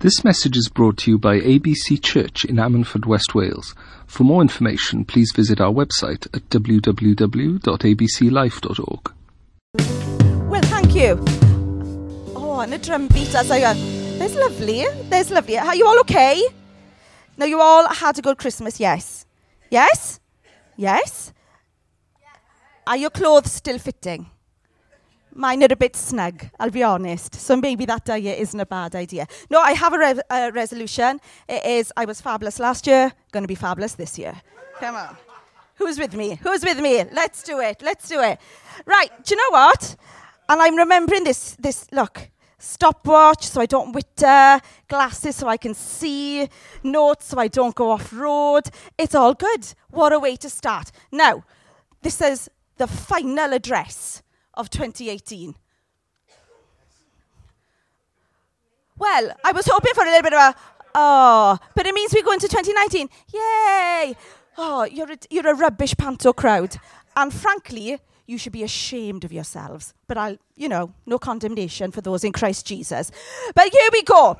This message is brought to you by ABC Church in Ammanford, West Wales. For more information, please visit our website at www.abclife.org. Well, thank you. Oh, and a drum beat as I go. There's lovely. There's lovely. Are you all okay? Now, you all had a good Christmas, yes? Yes? Yes? Are your clothes still fitting? Mine are a bit snug, I'll be honest. So maybe that diet isn't a bad idea. No, I have a, a resolution. It is I was fabulous last year, going to be fabulous this year. Come on. Who's with me? Who's with me? Let's do it. Let's do it. Right, do you know what? And I'm remembering this, this look, stopwatch so I don't witter, glasses so I can see, notes so I don't go off road. It's all good. What a way to start. Now, this is the final address of 2018. Well, I was hoping for a little bit of a, oh, but it means we go into 2019. Yay! Oh, you're a, you're a rubbish panto crowd. And frankly, you should be ashamed of yourselves. But I'll, you know, no condemnation for those in Christ Jesus. But here we go.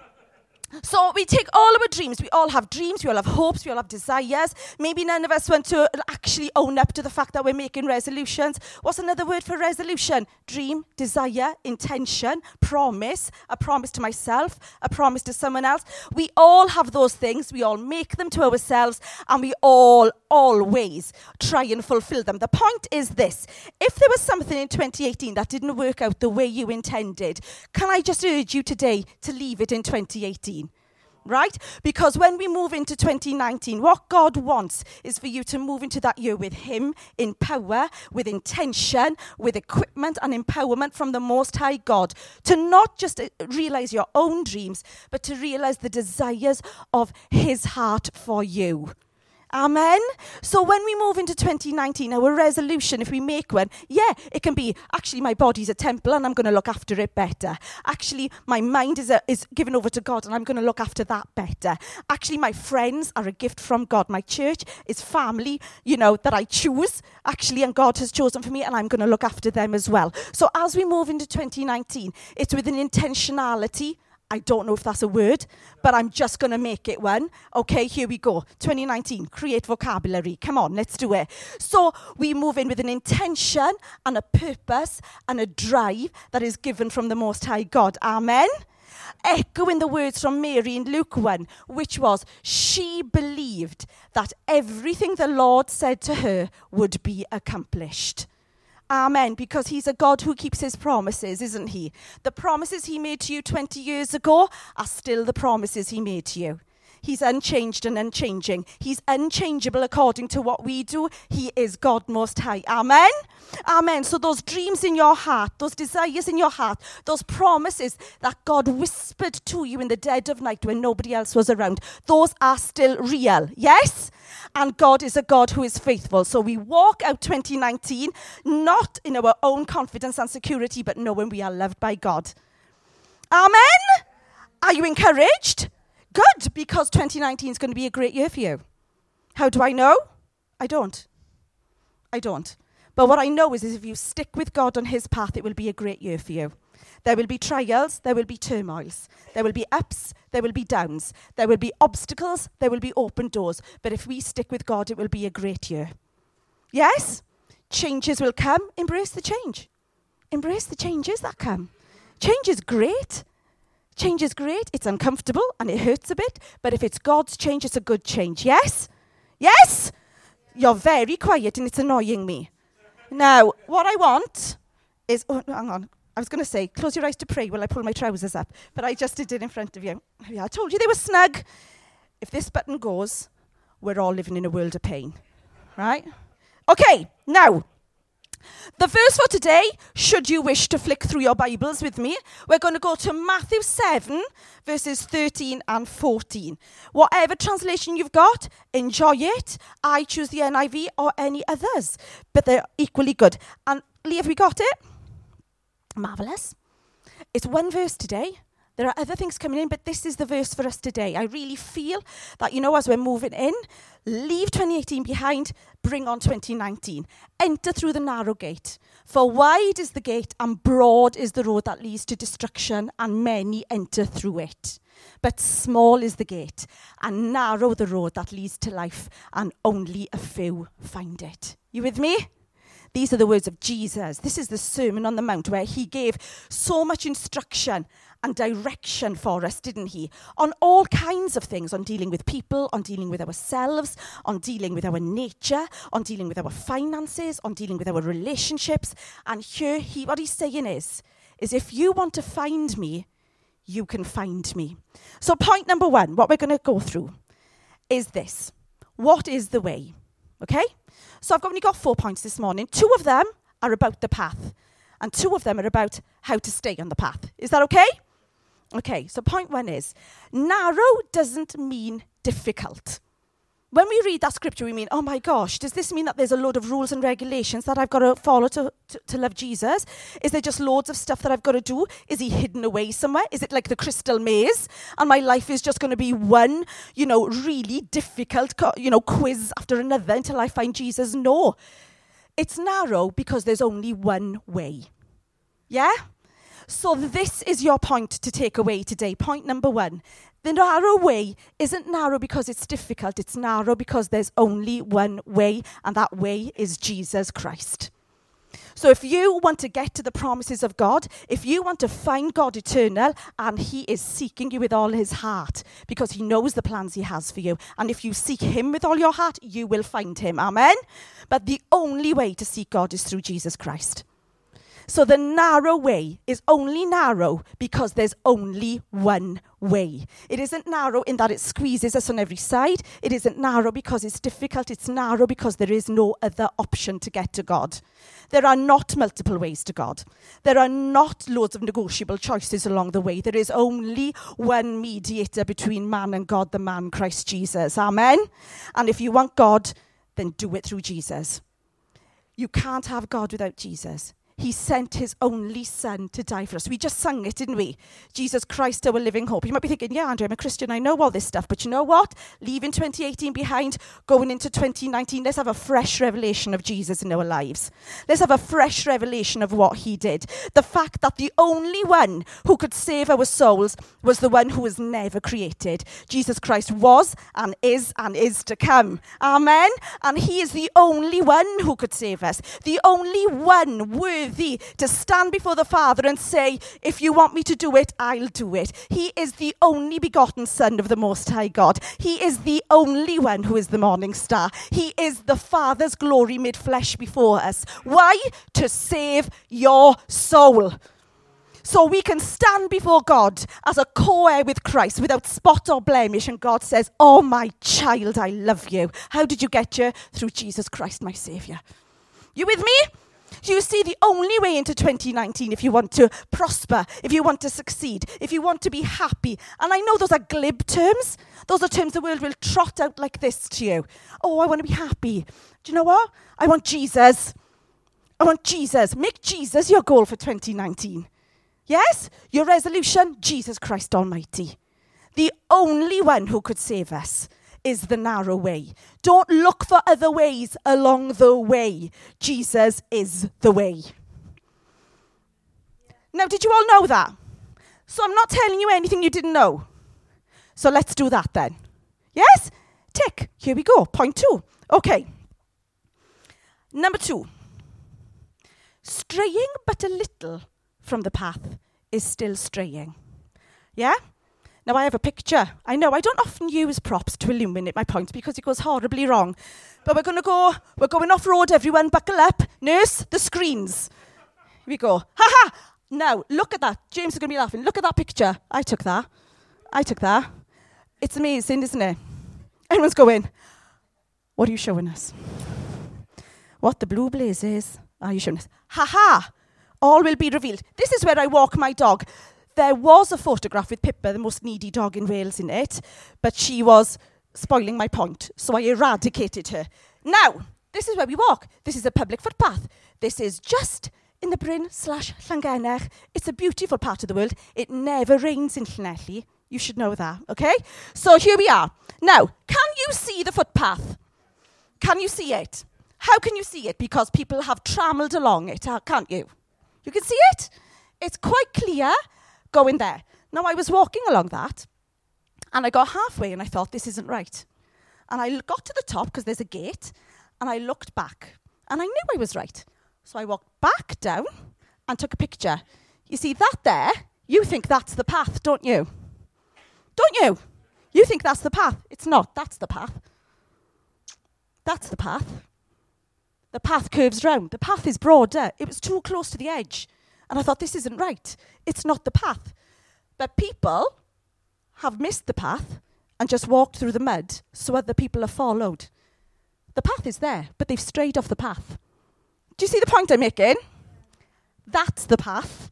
So we take all of our dreams. We all have dreams. We all have hopes. We all have desires. Maybe none of us want to actually own up to the fact that we're making resolutions. What's another word for resolution? Dream, desire, intention, promise, a promise to myself, a promise to someone else. We all have those things. We all make them to ourselves and we all always try and fulfill them. The point is this if there was something in 2018 that didn't work out the way you intended, can I just urge you today to leave it in 2018? Right? Because when we move into 2019, what God wants is for you to move into that year with Him in power, with intention, with equipment and empowerment from the Most High God. To not just uh, realize your own dreams, but to realize the desires of His heart for you. Amen. So when we move into 2019, our resolution, if we make one, yeah, it can be actually my body's a temple and I'm going to look after it better. Actually, my mind is, a, is given over to God and I'm going to look after that better. Actually, my friends are a gift from God. My church is family, you know, that I choose actually, and God has chosen for me and I'm going to look after them as well. So as we move into 2019, it's with an intentionality I don't know if that's a word, but I'm just going to make it one. Okay, here we go. 2019, create vocabulary. Come on, let's do it. So we move in with an intention and a purpose and a drive that is given from the Most High God. Amen. Echoing the words from Mary in Luke 1, which was, she believed that everything the Lord said to her would be accomplished. Amen. Because he's a God who keeps his promises, isn't he? The promises he made to you 20 years ago are still the promises he made to you. He's unchanged and unchanging. He's unchangeable according to what we do. He is God Most High. Amen. Amen. So, those dreams in your heart, those desires in your heart, those promises that God whispered to you in the dead of night when nobody else was around, those are still real. Yes? And God is a God who is faithful. So, we walk out 2019 not in our own confidence and security, but knowing we are loved by God. Amen. Are you encouraged? Good, because 2019 is going to be a great year for you. How do I know? I don't. I don't. But what I know is, is if you stick with God on His path, it will be a great year for you. There will be trials, there will be turmoils, there will be ups, there will be downs, there will be obstacles, there will be open doors. But if we stick with God, it will be a great year. Yes? Changes will come. Embrace the change. Embrace the changes that come. Change is great. Change is great, it's uncomfortable and it hurts a bit, but if it's God's change, it's a good change. Yes? Yes? You're very quiet and it's annoying me. Now, what I want is, oh, hang on. I was going to say, close your eyes to pray while I pull my trousers up, but I just did it in front of you. I told you they were snug. If this button goes, we're all living in a world of pain. Right? Okay, now, the verse for today, should you wish to flick through your Bibles with me, we're going to go to Matthew 7, verses 13 and 14. Whatever translation you've got, enjoy it. I choose the NIV or any others, but they're equally good. And Lee, have we got it? Marvellous. It's one verse today. There are other things coming in, but this is the verse for us today. I really feel that, you know, as we're moving in, leave 2018 behind, bring on 2019. Enter through the narrow gate. For wide is the gate and broad is the road that leads to destruction, and many enter through it. But small is the gate, and narrow the road that leads to life, and only a few find it. You with me? These are the words of Jesus. This is the Sermon on the Mount where he gave so much instruction and direction for us, didn't he? On all kinds of things on dealing with people, on dealing with ourselves, on dealing with our nature, on dealing with our finances, on dealing with our relationships. And here, he, what he's saying is, is if you want to find me, you can find me. So, point number one, what we're going to go through is this What is the way? Okay? So, I've only got four points this morning. Two of them are about the path, and two of them are about how to stay on the path. Is that okay? Okay, so point one is narrow doesn't mean difficult. When we read that scripture, we mean, oh my gosh, does this mean that there's a load of rules and regulations that I've got to follow to, to, to, love Jesus? Is there just loads of stuff that I've got to do? Is he hidden away somewhere? Is it like the crystal maze? And my life is just going to be one, you know, really difficult, you know, quiz after another until I find Jesus? No. It's narrow because there's only one way. Yeah? So, this is your point to take away today. Point number one. The narrow way isn't narrow because it's difficult, it's narrow because there's only one way, and that way is Jesus Christ. So, if you want to get to the promises of God, if you want to find God eternal, and He is seeking you with all His heart because He knows the plans He has for you, and if you seek Him with all your heart, you will find Him. Amen? But the only way to seek God is through Jesus Christ. So the narrow way is only narrow because there's only one way. It isn't narrow in that it squeezes us on every side. It isn't narrow because it's difficult. It's narrow because there is no other option to get to God. There are not multiple ways to God. There are not loads of negotiable choices along the way. There is only one mediator between man and God, the man Christ Jesus. Amen. And if you want God, then do it through Jesus. You can't have God without Jesus. He sent his only son to die for us. We just sung it, didn't we? Jesus Christ, our living hope. You might be thinking, yeah, Andrea, I'm a Christian. I know all this stuff. But you know what? Leaving 2018 behind, going into 2019, let's have a fresh revelation of Jesus in our lives. Let's have a fresh revelation of what he did. The fact that the only one who could save our souls was the one who was never created. Jesus Christ was and is and is to come. Amen. And he is the only one who could save us. The only one worthy worthy to stand before the Father and say, If you want me to do it, I'll do it. He is the only begotten Son of the Most High God. He is the only one who is the morning star. He is the Father's glory made flesh before us. Why? To save your soul. So we can stand before God as a co heir with Christ without spot or blemish. And God says, Oh, my child, I love you. How did you get here? Through Jesus Christ, my Savior. You with me? You see, the only way into 2019, if you want to prosper, if you want to succeed, if you want to be happy, and I know those are glib terms, those are terms the world will trot out like this to you. Oh, I want to be happy. Do you know what? I want Jesus. I want Jesus. Make Jesus your goal for 2019. Yes? Your resolution, Jesus Christ Almighty. The only one who could save us is the narrow way. Don't look for other ways along the way. Jesus is the way. Now, did you all know that? So I'm not telling you anything you didn't know. So let's do that then. Yes? Tick. Here we go. Point two. Okay. Number two. Straying but a little from the path is still straying. Yeah? Now, I have a picture. I know I don't often use props to illuminate my point because it goes horribly wrong. But we're going to go, we're going off road, everyone. Buckle up. Nurse, the screens. Here we go. Ha ha! Now, look at that. James is going to be laughing. Look at that picture. I took that. I took that. It's amazing, isn't it? Everyone's going, What are you showing us? What the blue blaze is? Are you showing us? Ha ha! All will be revealed. This is where I walk my dog. There was a photograph with Pippa, the most needy dog in Wales, in it, but she was spoiling my point, so I eradicated her. Now, this is where we walk. This is a public footpath. This is just in the Bryn slash Llangennech. It's a beautiful part of the world. It never rains in Llanelli. You should know that, okay? So here we are. Now, can you see the footpath? Can you see it? How can you see it? Because people have trammelled along it, uh, can't you? You can see it? It's quite clear going there. Now, I was walking along that, And I got halfway and I thought, this isn't right. And I got to the top because there's a gate and I looked back and I knew I was right. So I walked back down and took a picture. You see that there? You think that's the path, don't you? Don't you? You think that's the path. It's not. That's the path. That's the path. The path curves round. The path is broader. It was too close to the edge. And I thought, this isn't right. It's not the path. But people have missed the path and just walked through the mud so other people have followed. The path is there, but they've strayed off the path. Do you see the point I'm making? That's the path.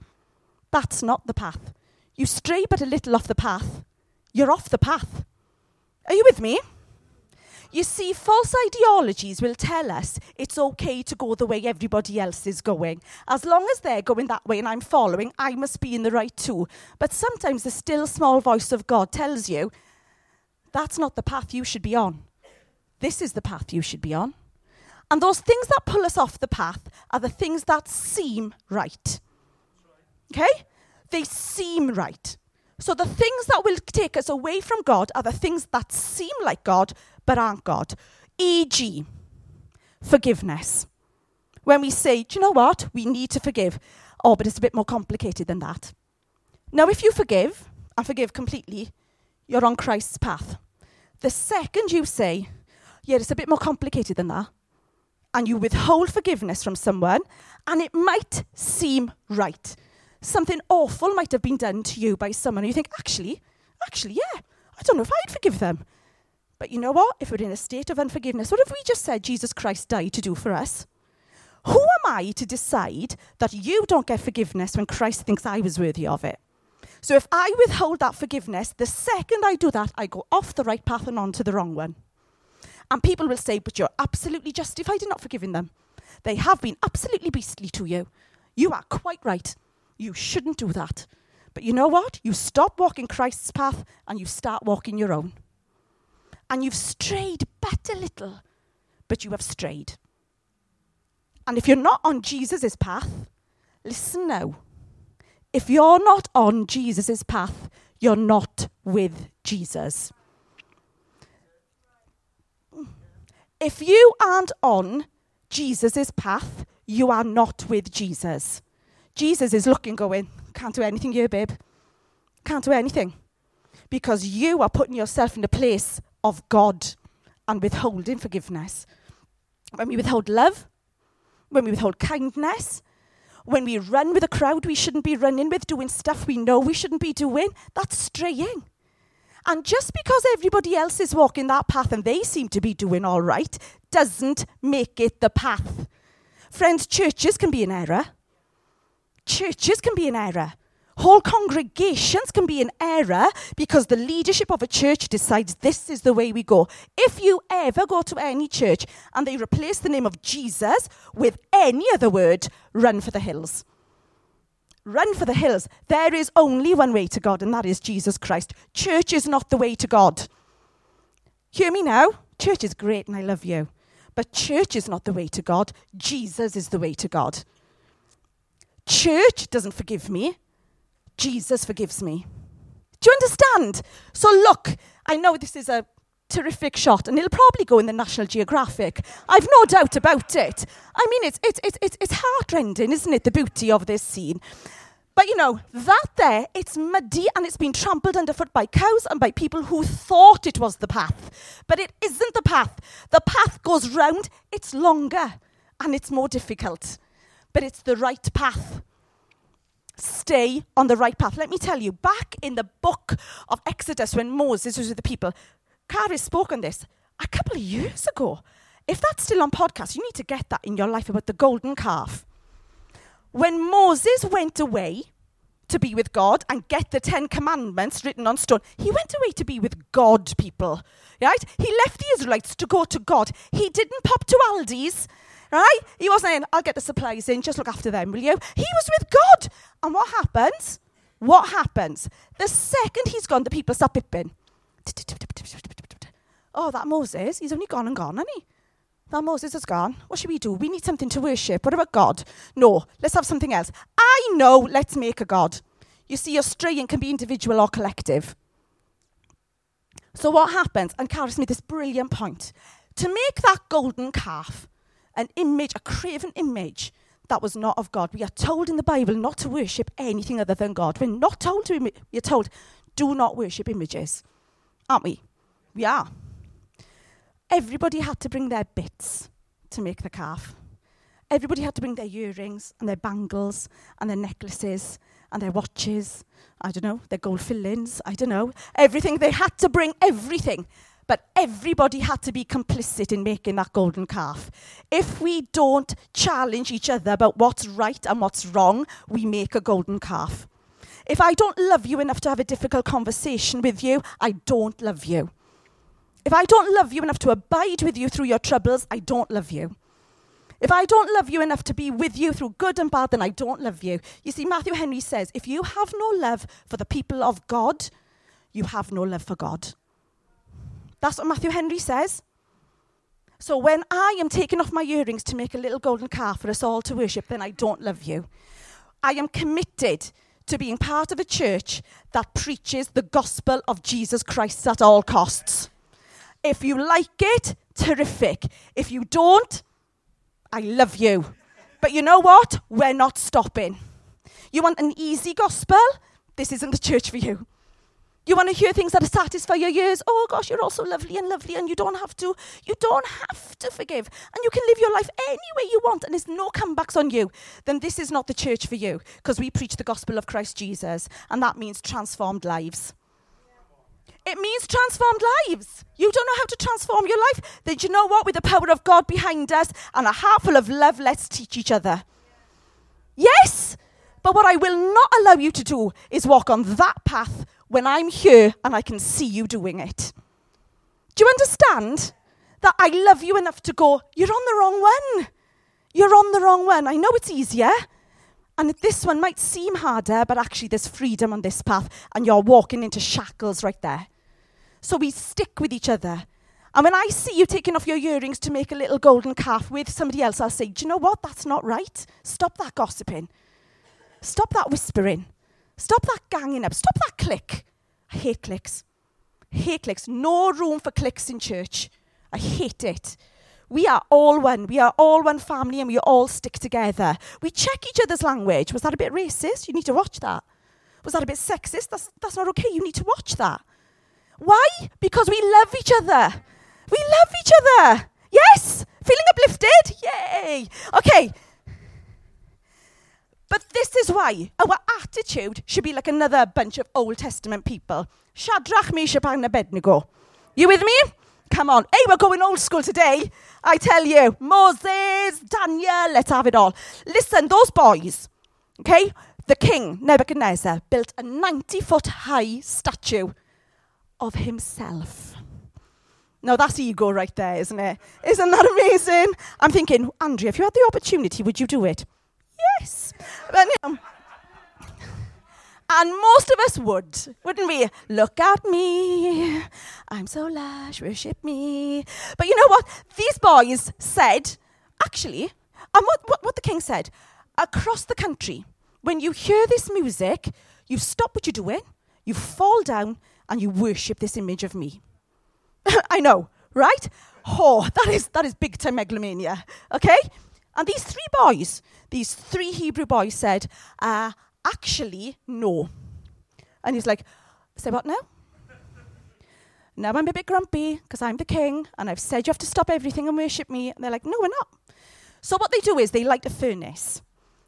That's not the path. You stray but a little off the path, you're off the path. Are you with me? You see, false ideologies will tell us it's okay to go the way everybody else is going. As long as they're going that way and I'm following, I must be in the right too. But sometimes the still small voice of God tells you that's not the path you should be on. This is the path you should be on. And those things that pull us off the path are the things that seem right. Okay? They seem right. So the things that will take us away from God are the things that seem like God but aren't God. E.g., forgiveness. When we say, do you know what? We need to forgive. Oh, but it's a bit more complicated than that. Now, if you forgive and forgive completely, you're on Christ's path. The second you say, yeah, it's a bit more complicated than that, and you withhold forgiveness from someone, and it might seem right something awful might have been done to you by someone, and you think, actually, actually, yeah, I don't know if I'd forgive them. But you know what? If we're in a state of unforgiveness, what if we just said Jesus Christ died to do for us? Who am I to decide that you don't get forgiveness when Christ thinks I was worthy of it? So if I withhold that forgiveness, the second I do that, I go off the right path and onto the wrong one. And people will say, But you're absolutely justified in not forgiving them. They have been absolutely beastly to you. You are quite right. You shouldn't do that. But you know what? You stop walking Christ's path and you start walking your own. And you've strayed but a little, but you have strayed. And if you're not on Jesus' path, listen now. If you're not on Jesus' path, you're not with Jesus. If you aren't on Jesus' path, you are not with Jesus. Jesus is looking, going, Can't do anything here, babe. Can't do anything. Because you are putting yourself in the place of God and withholding forgiveness. When we withhold love, when we withhold kindness, when we run with a crowd we shouldn't be running with, doing stuff we know we shouldn't be doing, that's straying. And just because everybody else is walking that path and they seem to be doing all right, doesn't make it the path. Friends, churches can be in error. Churches can be in error. Whole congregations can be in error because the leadership of a church decides this is the way we go. If you ever go to any church and they replace the name of Jesus with any other word, run for the hills. Run for the hills. There is only one way to God, and that is Jesus Christ. Church is not the way to God. Hear me now? Church is great and I love you. But church is not the way to God. Jesus is the way to God. Church doesn't forgive me, Jesus forgives me. Do you understand? So, look, I know this is a terrific shot, and it'll probably go in the National Geographic. I've no doubt about it. I mean, it's, it's, it's, it's, it's heartrending, isn't it, the beauty of this scene? But you know, that there, it's muddy and it's been trampled underfoot by cows and by people who thought it was the path. But it isn't the path. The path goes round, it's longer, and it's more difficult but it's the right path. Stay on the right path. Let me tell you, back in the book of Exodus, when Moses was with the people, Carrie spoke on this a couple of years ago. If that's still on podcast, you need to get that in your life about the golden calf. When Moses went away to be with God and get the Ten Commandments written on stone, he went away to be with God, people. Right? He left the Israelites to go to God. He didn't pop to Aldi's Right? He wasn't saying, I'll get the supplies in, just look after them, will you? He was with God. And what happens? What happens? The second he's gone, the people start pipping. Oh, that Moses, he's only gone and gone, hasn't he? That Moses has gone. What should we do? We need something to worship. What about God? No, let's have something else. I know, let's make a God. You see, your straying can be individual or collective. So what happens? And Carys made this brilliant point. To make that golden calf an image, a craven image, that was not of God. We are told in the Bible not to worship anything other than God. We're not told to, we're told, do not worship images. Aren't we? We are. Everybody had to bring their bits to make the calf. Everybody had to bring their earrings and their bangles and their necklaces and their watches. I don't know, their gold fillings. I don't know. Everything. They had to bring everything. But everybody had to be complicit in making that golden calf. If we don't challenge each other about what's right and what's wrong, we make a golden calf. If I don't love you enough to have a difficult conversation with you, I don't love you. If I don't love you enough to abide with you through your troubles, I don't love you. If I don't love you enough to be with you through good and bad, then I don't love you. You see, Matthew Henry says, if you have no love for the people of God, you have no love for God. That's what Matthew Henry says. So when I am taking off my earrings to make a little golden calf for us all to worship, then I don't love you. I am committed to being part of a church that preaches the gospel of Jesus Christ at all costs. If you like it, terrific. If you don't, I love you. But you know what? We're not stopping. You want an easy gospel? This isn't the church for you. You want to hear things that satisfy your ears? Oh gosh, you're all so lovely and lovely, and you don't have to. You don't have to forgive, and you can live your life any way you want, and there's no comebacks on you. Then this is not the church for you, because we preach the gospel of Christ Jesus, and that means transformed lives. It means transformed lives. You don't know how to transform your life? Then you know what? With the power of God behind us and a heart full of love, let's teach each other. Yes, but what I will not allow you to do is walk on that path when I'm here and I can see you doing it. Do you understand that I love you enough to go, you're on the wrong one? You're on the wrong one. I know it's easier. And this one might seem harder, but actually there's freedom on this path, and you're walking into shackles right there. So we stick with each other. And when I see you taking off your earrings to make a little golden calf with somebody else, I'll say, Do you know what? That's not right. Stop that gossiping. Stop that whispering. Stop that ganging up. Stop that click. I hate clicks. Hate clicks. No room for clicks in church. I hate it. We are all one. We are all one family and we all stick together. We check each other's language. Was that a bit racist? You need to watch that. Was that a bit sexist? That's, that's not okay. You need to watch that. Why? Because we love each other. We love each other. Yes? Feeling uplifted? Yay. Okay, but this is why our attitude should be like another bunch of Old Testament people. Shadrach, Meshach, and Abednego. You with me? Come on. Hey, we're going old school today. I tell you. Moses, Daniel, let's have it all. Listen, those boys, okay? The king, Nebuchadnezzar, built a 90 foot high statue of himself. Now, that's ego right there, isn't it? Isn't that amazing? I'm thinking, Andrea, if you had the opportunity, would you do it? Yes. But, you know, and most of us would, wouldn't we? Look at me. I'm so lush, worship me. But you know what? These boys said, actually, and what, what, what the king said, across the country, when you hear this music, you stop what you're doing, you fall down, and you worship this image of me. I know, right? Oh, that is, that is big time megalomania, okay? And these three boys, these three Hebrew boys said, uh, actually, no. And he's like, say what now? now I'm a bit grumpy because I'm the king and I've said you have to stop everything and worship me. And they're like, no, we're not. So what they do is they light a furnace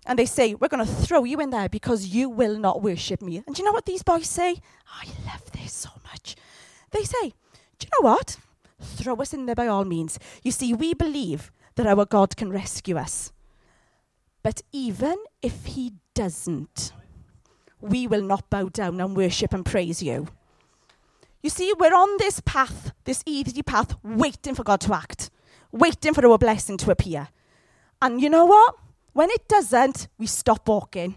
and they say, we're going to throw you in there because you will not worship me. And do you know what these boys say? I love this so much. They say, do you know what? Throw us in there by all means. You see, we believe that our God can rescue us. But even if He doesn't, we will not bow down and worship and praise you. You see, we're on this path, this easy path, waiting for God to act, waiting for our blessing to appear. And you know what? When it doesn't, we stop walking.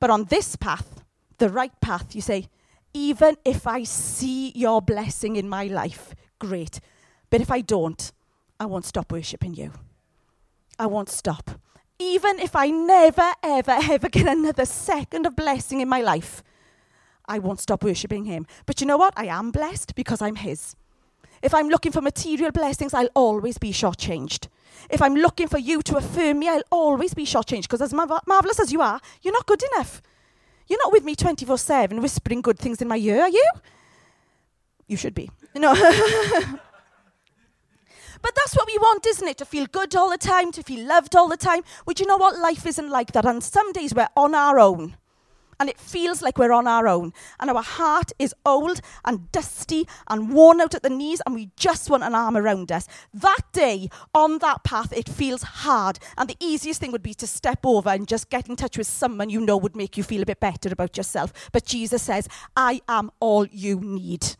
But on this path, the right path, you say, even if I see your blessing in my life, great. But if I don't, I won't stop worshipping you. I won't stop. Even if I never, ever, ever get another second of blessing in my life, I won't stop worshipping Him. But you know what? I am blessed because I'm His. If I'm looking for material blessings, I'll always be shortchanged. If I'm looking for you to affirm me, I'll always be shortchanged because as mar- marvelous as you are, you're not good enough. You're not with me 24 7 whispering good things in my ear, are you? You should be. No. But that's what we want, isn't it? To feel good all the time, to feel loved all the time. Well, you know what? Life isn't like that. And some days we're on our own and it feels like we're on our own. And our heart is old and dusty and worn out at the knees, and we just want an arm around us. That day, on that path, it feels hard. And the easiest thing would be to step over and just get in touch with someone you know would make you feel a bit better about yourself. But Jesus says, I am all you need.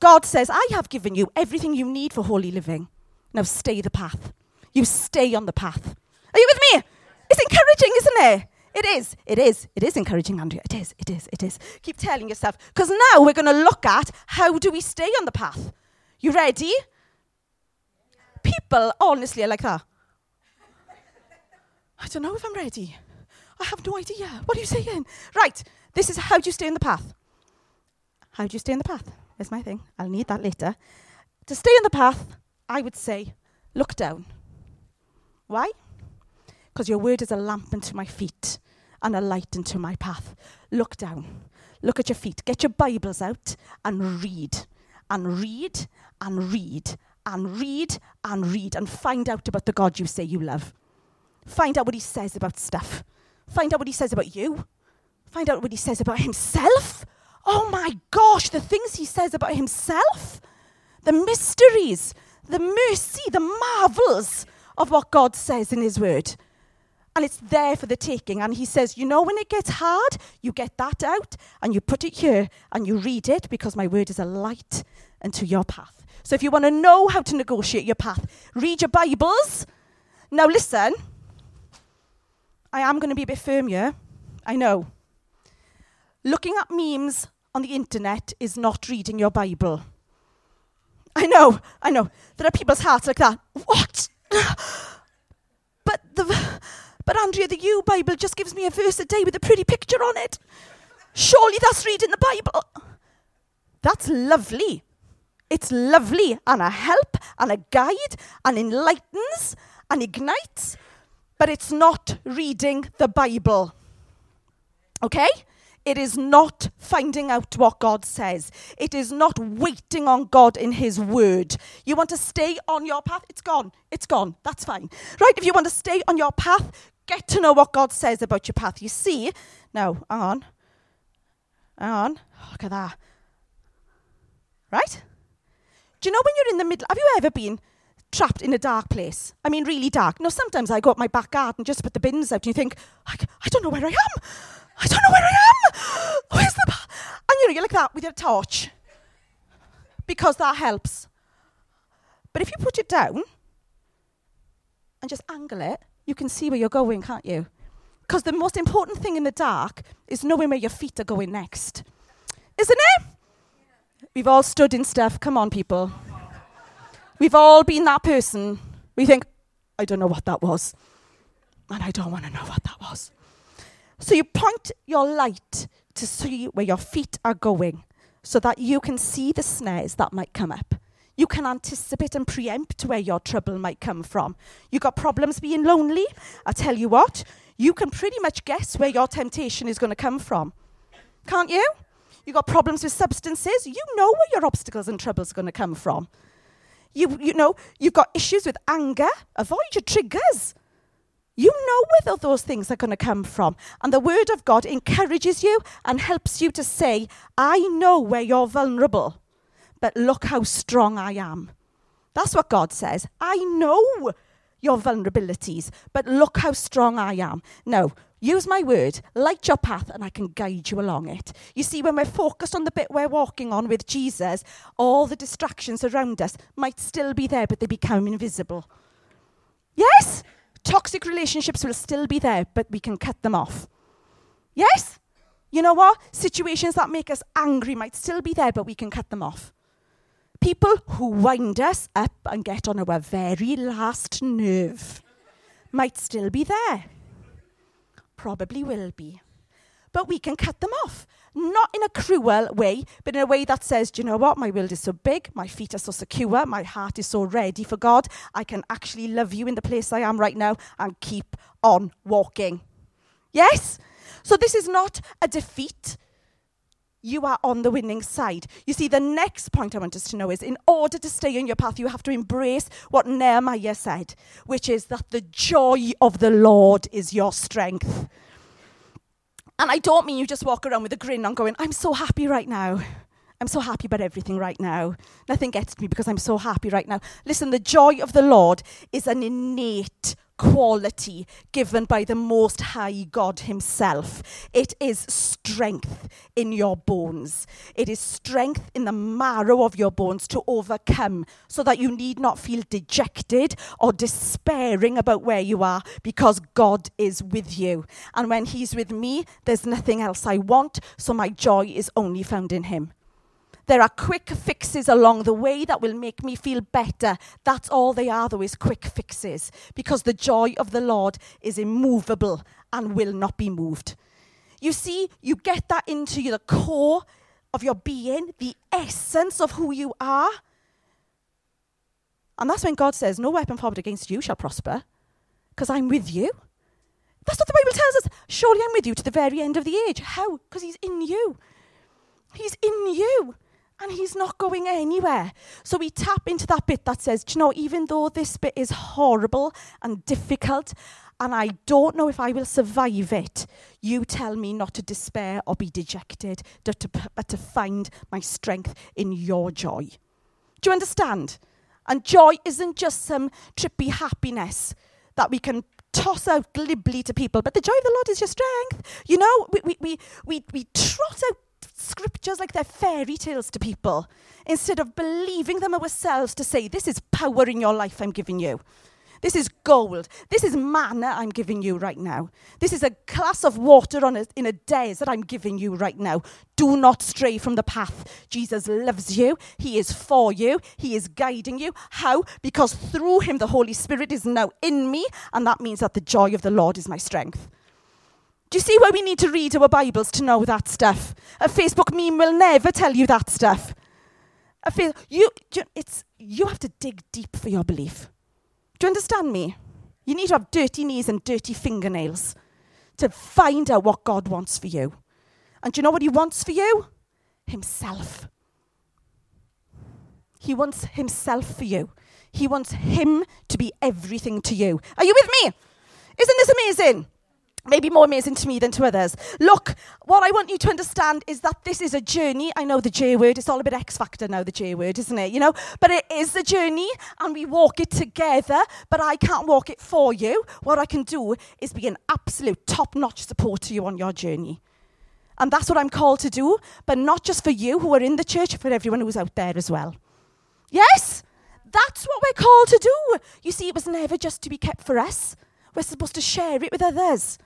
God says, I have given you everything you need for holy living. Now stay the path. You stay on the path. Are you with me? It's encouraging, isn't it? It is. It is. It is encouraging, Andrea. It is. It is. It is. Keep telling yourself. Because now we're going to look at how do we stay on the path. You ready? People, honestly, are like that. I don't know if I'm ready. I have no idea. What are you saying? Right. This is how do you stay on the path? How do you stay on the path? There's my thing. I'll need that later. To stay on the path, I would say, look down. Why? Because your word is a lamp unto my feet and a light unto my path. Look down. Look at your feet. Get your Bibles out and read. And read and read and read and read and find out about the God you say you love. Find out what he says about stuff. Find out what he says about you. Find out what he says about himself. Oh my gosh, the things he says about himself. The mysteries, the mercy, the marvels of what God says in his word and it's there for the taking. And he says, You know, when it gets hard, you get that out and you put it here and you read it because my word is a light unto your path. So if you want to know how to negotiate your path, read your Bibles. Now, listen, I am going to be a bit firm here. I know. Looking at memes on the internet is not reading your Bible. I know, I know. There are people's hearts like that. What? but the but Andrea, the U Bible just gives me a verse a day with a pretty picture on it. Surely that's reading the Bible. That's lovely. It's lovely and a help and a guide and enlightens and ignites, but it's not reading the Bible. Okay? It is not finding out what God says. It is not waiting on God in His word. You want to stay on your path? It's gone. It's gone. That's fine. Right? If you want to stay on your path, get to know what God says about your path. You see, now, hang on. Hang on. Look at that. Right? Do you know when you're in the middle? Have you ever been trapped in a dark place? I mean, really dark. No, sometimes I go up my back garden and just put the bins out and you think, I, I don't know where I am. I don't know where I am. Where's the. And you know, you're like that with your torch because that helps. But if you put it down and just angle it, you can see where you're going, can't you? Because the most important thing in the dark is knowing where your feet are going next. Isn't it? We've all stood in stuff. Come on, people. We've all been that person. We think, I don't know what that was. And I don't want to know what that was. So you point your light to see where your feet are going so that you can see the snares that might come up. You can anticipate and preempt where your trouble might come from. You got problems being lonely? I tell you what, you can pretty much guess where your temptation is going to come from. Can't you? You got problems with substances? You know where your obstacles and troubles are going to come from. You, you know, you've got issues with anger? Avoid your triggers. You know where those things are going to come from. And the Word of God encourages you and helps you to say, I know where you're vulnerable but look how strong I am. That's what God says. I know your vulnerabilities, but look how strong I am. No, use my word, light your path, and I can guide you along it. You see, when we're focused on the bit we're walking on with Jesus, all the distractions around us might still be there, but they become invisible. Yes? Toxic relationships will still be there, but we can cut them off. Yes? You know what? Situations that make us angry might still be there, but we can cut them off. People who wind us up and get on our very last nerve might still be there. Probably will be. But we can cut them off. not in a cruel way, but in a way that says, do you know what? My world is so big, my feet are so secure, my heart is so ready for God. I can actually love you in the place I am right now and keep on walking. Yes? So this is not a defeat. You are on the winning side. You see, the next point I want us to know is in order to stay on your path, you have to embrace what Nehemiah said, which is that the joy of the Lord is your strength. And I don't mean you just walk around with a grin on going, I'm so happy right now. I'm so happy about everything right now. Nothing gets me because I'm so happy right now. Listen, the joy of the Lord is an innate quality given by the Most High God Himself. It is strength in your bones. It is strength in the marrow of your bones to overcome so that you need not feel dejected or despairing about where you are because God is with you. And when He's with me, there's nothing else I want, so my joy is only found in Him. There are quick fixes along the way that will make me feel better. That's all they are, though, is quick fixes. Because the joy of the Lord is immovable and will not be moved. You see, you get that into the core of your being, the essence of who you are. And that's when God says, No weapon formed against you shall prosper, because I'm with you. That's what the Bible tells us. Surely I'm with you to the very end of the age. How? Because He's in you. He's in you and he's not going anywhere. So we tap into that bit that says, you know, even though this bit is horrible and difficult, and I don't know if I will survive it, you tell me not to despair or be dejected, but to, but to find my strength in your joy. Do you understand? And joy isn't just some trippy happiness that we can toss out glibly to people, but the joy of the Lord is your strength. You know, we, we, we, we, we trot out scriptures like they're fairy tales to people instead of believing them ourselves to say, This is power in your life I'm giving you. This is gold. This is manna I'm giving you right now. This is a glass of water on a, in a desert I'm giving you right now. Do not stray from the path. Jesus loves you. He is for you. He is guiding you. How? Because through him the Holy Spirit is now in me, and that means that the joy of the Lord is my strength. Do you see why we need to read our Bibles to know that stuff? A Facebook meme will never tell you that stuff. A fa- you, it's, you have to dig deep for your belief. Do you understand me? You need to have dirty knees and dirty fingernails to find out what God wants for you. And do you know what He wants for you? Himself. He wants Himself for you. He wants Him to be everything to you. Are you with me? Isn't this amazing? Maybe more amazing to me than to others. Look, what I want you to understand is that this is a journey. I know the J word, it's all a bit X factor now, the J word, isn't it? You know, but it is a journey and we walk it together, but I can't walk it for you. What I can do is be an absolute top notch support to you on your journey. And that's what I'm called to do, but not just for you who are in the church, for everyone who's out there as well. Yes? That's what we're called to do. You see, it was never just to be kept for us. We're supposed to share it with others.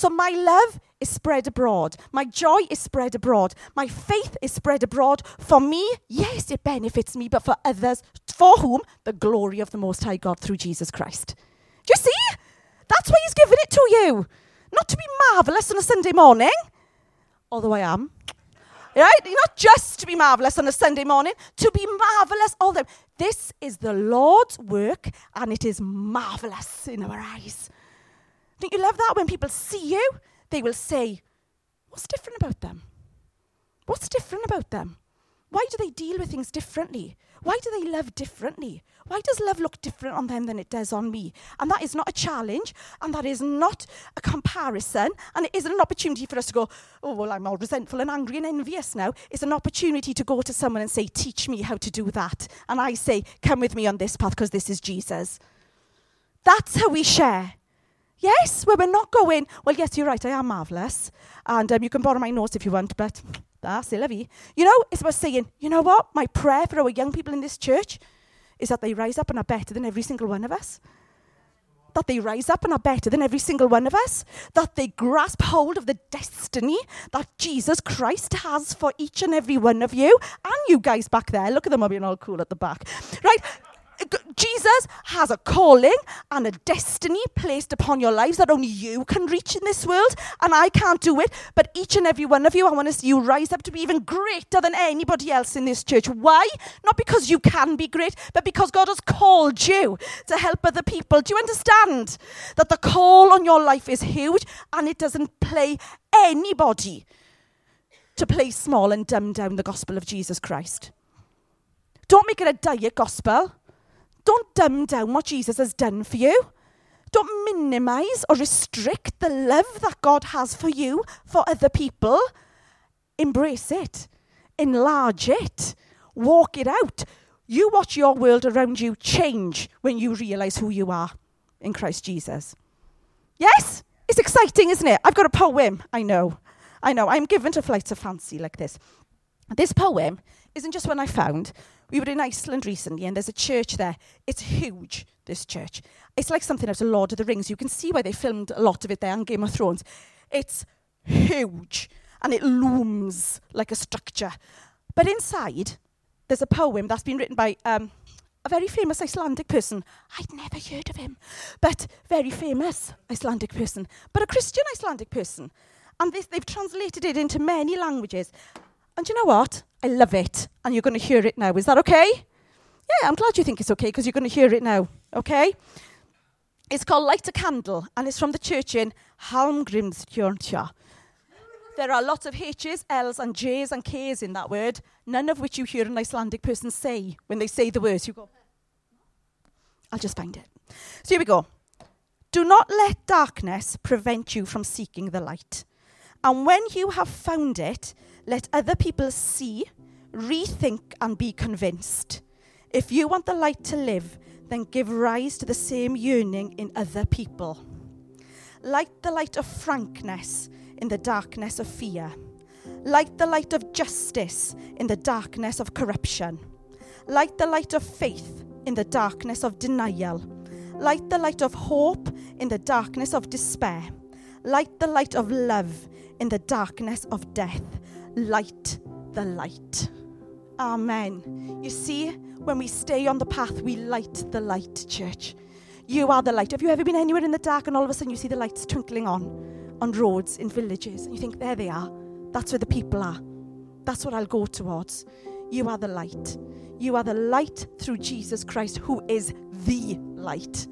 So my love is spread abroad. My joy is spread abroad. My faith is spread abroad. For me, yes, it benefits me, but for others, for whom the glory of the Most High God through Jesus Christ. Do you see? That's why He's given it to you. Not to be marvelous on a Sunday morning, although I am. Right? Not just to be marvelous on a Sunday morning, to be marvelous all the. This is the Lord's work, and it is marvelous in our eyes. Don't you love that? When people see you, they will say, What's different about them? What's different about them? Why do they deal with things differently? Why do they love differently? Why does love look different on them than it does on me? And that is not a challenge, and that is not a comparison, and it isn't an opportunity for us to go, oh, well, I'm all resentful and angry and envious now. It's an opportunity to go to someone and say, teach me how to do that. And I say, come with me on this path because this is Jesus. That's how we share. Yes, where we're not going, well, yes, you're right, I am marvellous. And um, you can borrow my notes if you want, but that's la. You know, it's about saying, you know what? My prayer for our young people in this church is that they rise up and are better than every single one of us. That they rise up and are better than every single one of us. That they grasp hold of the destiny that Jesus Christ has for each and every one of you. And you guys back there. Look at them all being all cool at the back. Right? Jesus has a calling and a destiny placed upon your lives that only you can reach in this world, and I can't do it. But each and every one of you, I want to see you rise up to be even greater than anybody else in this church. Why? Not because you can be great, but because God has called you to help other people. Do you understand that the call on your life is huge and it doesn't play anybody to play small and dumb down the gospel of Jesus Christ? Don't make it a diet gospel. Don't dumb down what Jesus has done for you. Don't minimize or restrict the love that God has for you, for other people. Embrace it, enlarge it, walk it out. You watch your world around you change when you realize who you are in Christ Jesus. Yes? It's exciting, isn't it? I've got a poem. I know. I know. I'm given to flights of fancy like this. This poem isn't just one I found. We were in Iceland recently, and there's a church there. It's huge, this church. It's like something out of Lord of the Rings. You can see why they filmed a lot of it there on Game of Thrones. It's huge, and it looms like a structure. But inside, there's a poem that's been written by um, a very famous Icelandic person. I'd never heard of him, but very famous Icelandic person, but a Christian Icelandic person. And this, they've translated it into many languages. And you know what? I love it. And you're going to hear it now. Is that okay? Yeah, I'm glad you think it's okay because you're going to hear it now. Okay? It's called Light a Candle and it's from the church in Hallgrímskirkja. There are lots of H's, L's, and J's and K's in that word, none of which you hear an Icelandic person say when they say the words. You go, I'll just find it. So here we go. Do not let darkness prevent you from seeking the light. And when you have found it, let other people see, rethink, and be convinced. If you want the light to live, then give rise to the same yearning in other people. Light the light of frankness in the darkness of fear. Light the light of justice in the darkness of corruption. Light the light of faith in the darkness of denial. Light the light of hope in the darkness of despair. Light the light of love in the darkness of death. Light the light. Amen. You see, when we stay on the path, we light the light, church. You are the light. Have you ever been anywhere in the dark and all of a sudden you see the lights twinkling on, on roads, in villages, and you think, there they are. That's where the people are. That's what I'll go towards. You are the light. You are the light through Jesus Christ, who is the light.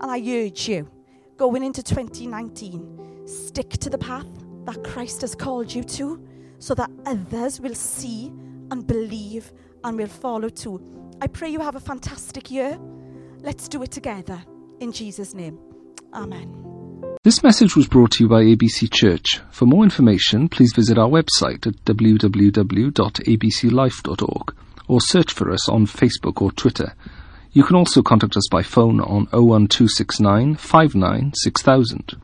And I urge you, going into 2019, stick to the path that Christ has called you to so that others will see and believe and will follow too. I pray you have a fantastic year. Let's do it together in Jesus' name. Amen. This message was brought to you by ABC Church. For more information, please visit our website at www.abclife.org or search for us on Facebook or Twitter. You can also contact us by phone on 01269 59 6000.